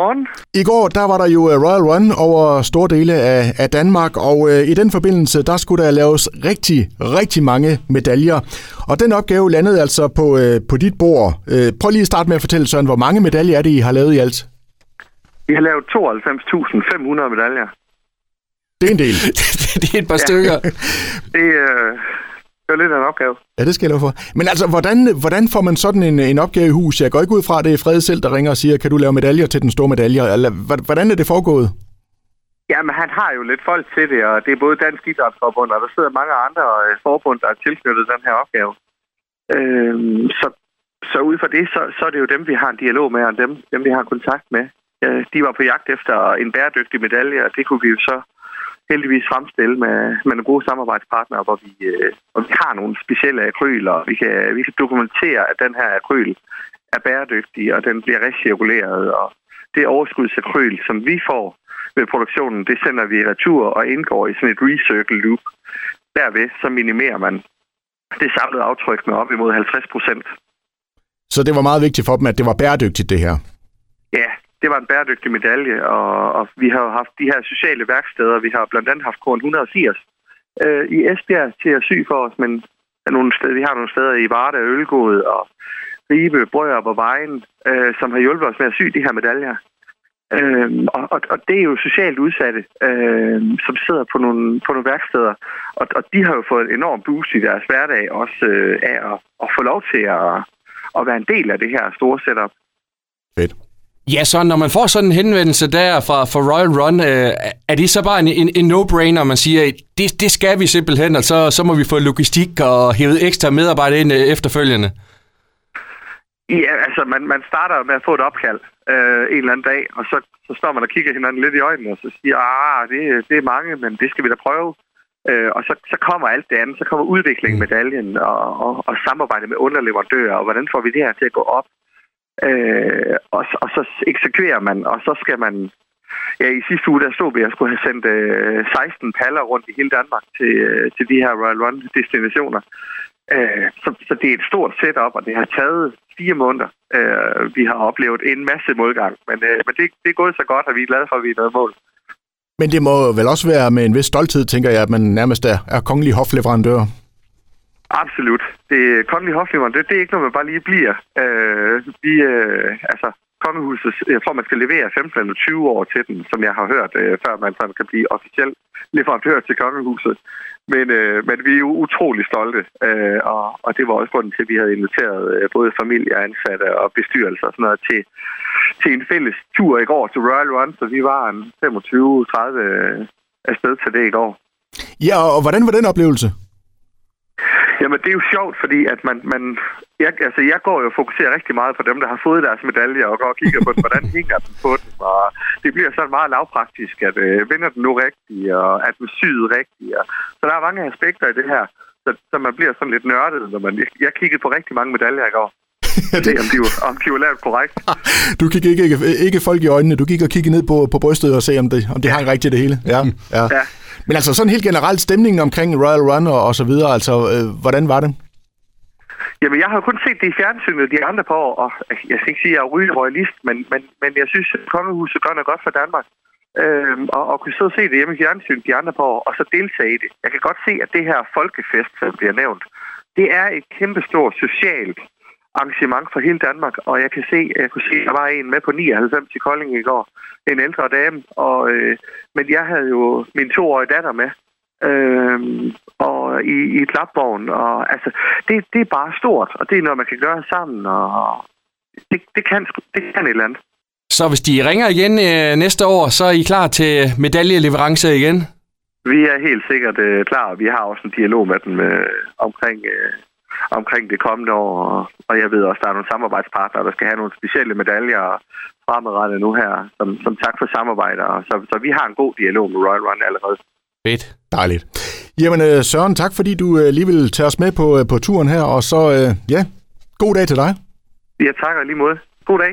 Godmorgen. I går der var der jo øh, Royal Run over store dele af, af Danmark, og øh, i den forbindelse der skulle der laves rigtig, rigtig mange medaljer. Og den opgave landede altså på, øh, på dit bord. Øh, prøv lige at starte med at fortælle, Søren, hvor mange medaljer er det, I har lavet i alt? Vi har lavet 92.500 medaljer. Det er en del. det er et par stykker. Det, øh, det var lidt af en opgave. Ja, det skal jeg love for. Men altså, hvordan, hvordan får man sådan en, en opgave i hus? Jeg går ikke ud fra, at det er Fred selv, der ringer og siger, kan du lave medaljer til den store medalje? Eller, hvordan er det foregået? Jamen, han har jo lidt folk til det, og det er både Dansk Idrætsforbund, og der sidder mange andre øh, forbund, der er tilknyttet den her opgave. Øhm, så, så ud fra det, så, så er det jo dem, vi har en dialog med, og dem, dem vi har kontakt med. Øh, de var på jagt efter en bæredygtig medalje, og det kunne vi jo så heldigvis fremstille med, med nogle gode samarbejdspartnere, hvor vi, øh, hvor vi har nogle specielle akryler, og vi kan, vi kan dokumentere, at den her akryl er bæredygtig, og den bliver recirkuleret, og det overskudsakryl, som vi får ved produktionen, det sender vi i retur og indgår i sådan et recircle loop. Derved så minimerer man det samlede aftryk med op imod 50 procent. Så det var meget vigtigt for dem, at det var bæredygtigt, det her? Det var en bæredygtig medalje, og, og vi har jo haft de her sociale værksteder. Vi har blandt andet haft Korn 180 øh, i Esbjerg til at sy for os, men nogle steder, vi har nogle steder i Varde, Ølgod og Ribe, Brøger og Vejen, øh, som har hjulpet os med at sy de her medaljer. Øh, og, og, og det er jo socialt udsatte, øh, som sidder på nogle, på nogle værksteder, og, og de har jo fået en enorm boost i deres hverdag også øh, af at, at få lov til at, at være en del af det her store setup. Fedt. Ja, så når man får sådan en henvendelse der fra, fra Royal Run, øh, er det så bare en, en, en no-brainer, man siger, det, det skal vi simpelthen, og så, så må vi få logistik og hævet ekstra medarbejdere ind øh, efterfølgende? Ja, altså man, man starter med at få et opkald øh, en eller anden dag, og så, så står man og kigger hinanden lidt i øjnene, og så siger, ah, det, det er mange, men det skal vi da prøve. Øh, og så, så kommer alt det andet, så kommer udviklingen, medaljen og, og, og samarbejde med underleverandører, og hvordan får vi det her til at gå op? Øh, og, og så eksekverer man, og så skal man... Ja, i sidste uge, der stod vi, at jeg skulle have sendt øh, 16 paller rundt i hele Danmark til, øh, til de her Royal Run-destinationer. Øh, så, så det er et stort setup, og det har taget fire måneder. Øh, vi har oplevet en masse modgang, men, øh, men det, det er gået så godt, at vi er glade for, at vi er nået mål. Men det må vel også være med en vis stolthed, tænker jeg, at man nærmest er, er kongelig hofleverandør. Absolut. Det kongelige hofleverandør, det, det er ikke noget, man bare lige bliver. Øh, vi, øh, altså, kongehuset, jeg tror, man skal levere 15 eller 20 år til den, som jeg har hørt, øh, før man sådan kan blive officiel leverandør til kongehuset. Men, øh, men vi er jo utrolig stolte, øh, og, og det var også grunden til, at vi havde inviteret øh, både familie, ansatte og bestyrelser og sådan noget til, til en fælles tur i går til Royal Run, så vi var en 25-30 øh, afsted til det i går. Ja, og hvordan var den oplevelse? Jamen, det er jo sjovt, fordi at man, man jeg, altså, jeg går jo og fokuserer rigtig meget på dem, der har fået deres medaljer, og går og kigger på, hvordan hænger den på den. Og det bliver sådan meget lavpraktisk, at øh, vinder den nu rigtigt, og at den syet rigtigt. Og, så der er mange aspekter i det her, så, så man bliver sådan lidt nørdet, når man... Jeg kiggede på rigtig mange medaljer i går. det... om, de var, om de var lavet korrekt. du kiggede ikke, ikke, ikke folk i øjnene, du gik og kiggede ned på, på brystet og se, om det, om det ja. hang rigtigt det hele. Ja, ja. ja. Men altså sådan helt generelt stemningen omkring Royal Run og, og så videre, altså øh, hvordan var det? Jamen, jeg har kun set det i fjernsynet de andre par år, og altså, jeg skal ikke sige, at jeg er rygende royalist, men, men, men jeg synes, at kongehuset gør noget godt for Danmark. Øhm, og, og kunne sidde og se det hjemme i fjernsynet de andre par år, og så deltage i det. Jeg kan godt se, at det her folkefest, som bliver nævnt, det er et kæmpestort socialt arrangement for hele Danmark, og jeg kan se, jeg kunne se, at der var en med på 99 i Kolding i går, en ældre dame, og, øh, men jeg havde jo min toårige datter med, øh, og i, i klapvogn, og altså, det, det er bare stort, og det er noget, man kan gøre sammen, og det, det, kan, det kan et eller andet. Så hvis de ringer igen øh, næste år, så er I klar til medaljeleverance igen? Vi er helt sikkert øh, klar. Vi har også en dialog med dem øh, omkring, øh, omkring det kommende år, og jeg ved også, at der er nogle samarbejdspartnere, der skal have nogle specielle medaljer fremadrettet nu her, som, som tak for samarbejdet. Så, så vi har en god dialog med Royal Run allerede. Fedt. Dejligt. Jamen øh, Søren, tak fordi du øh, lige vil tage os med på, på turen her, og så ja, god dag til dig. Ja, tak og lige måde. God dag.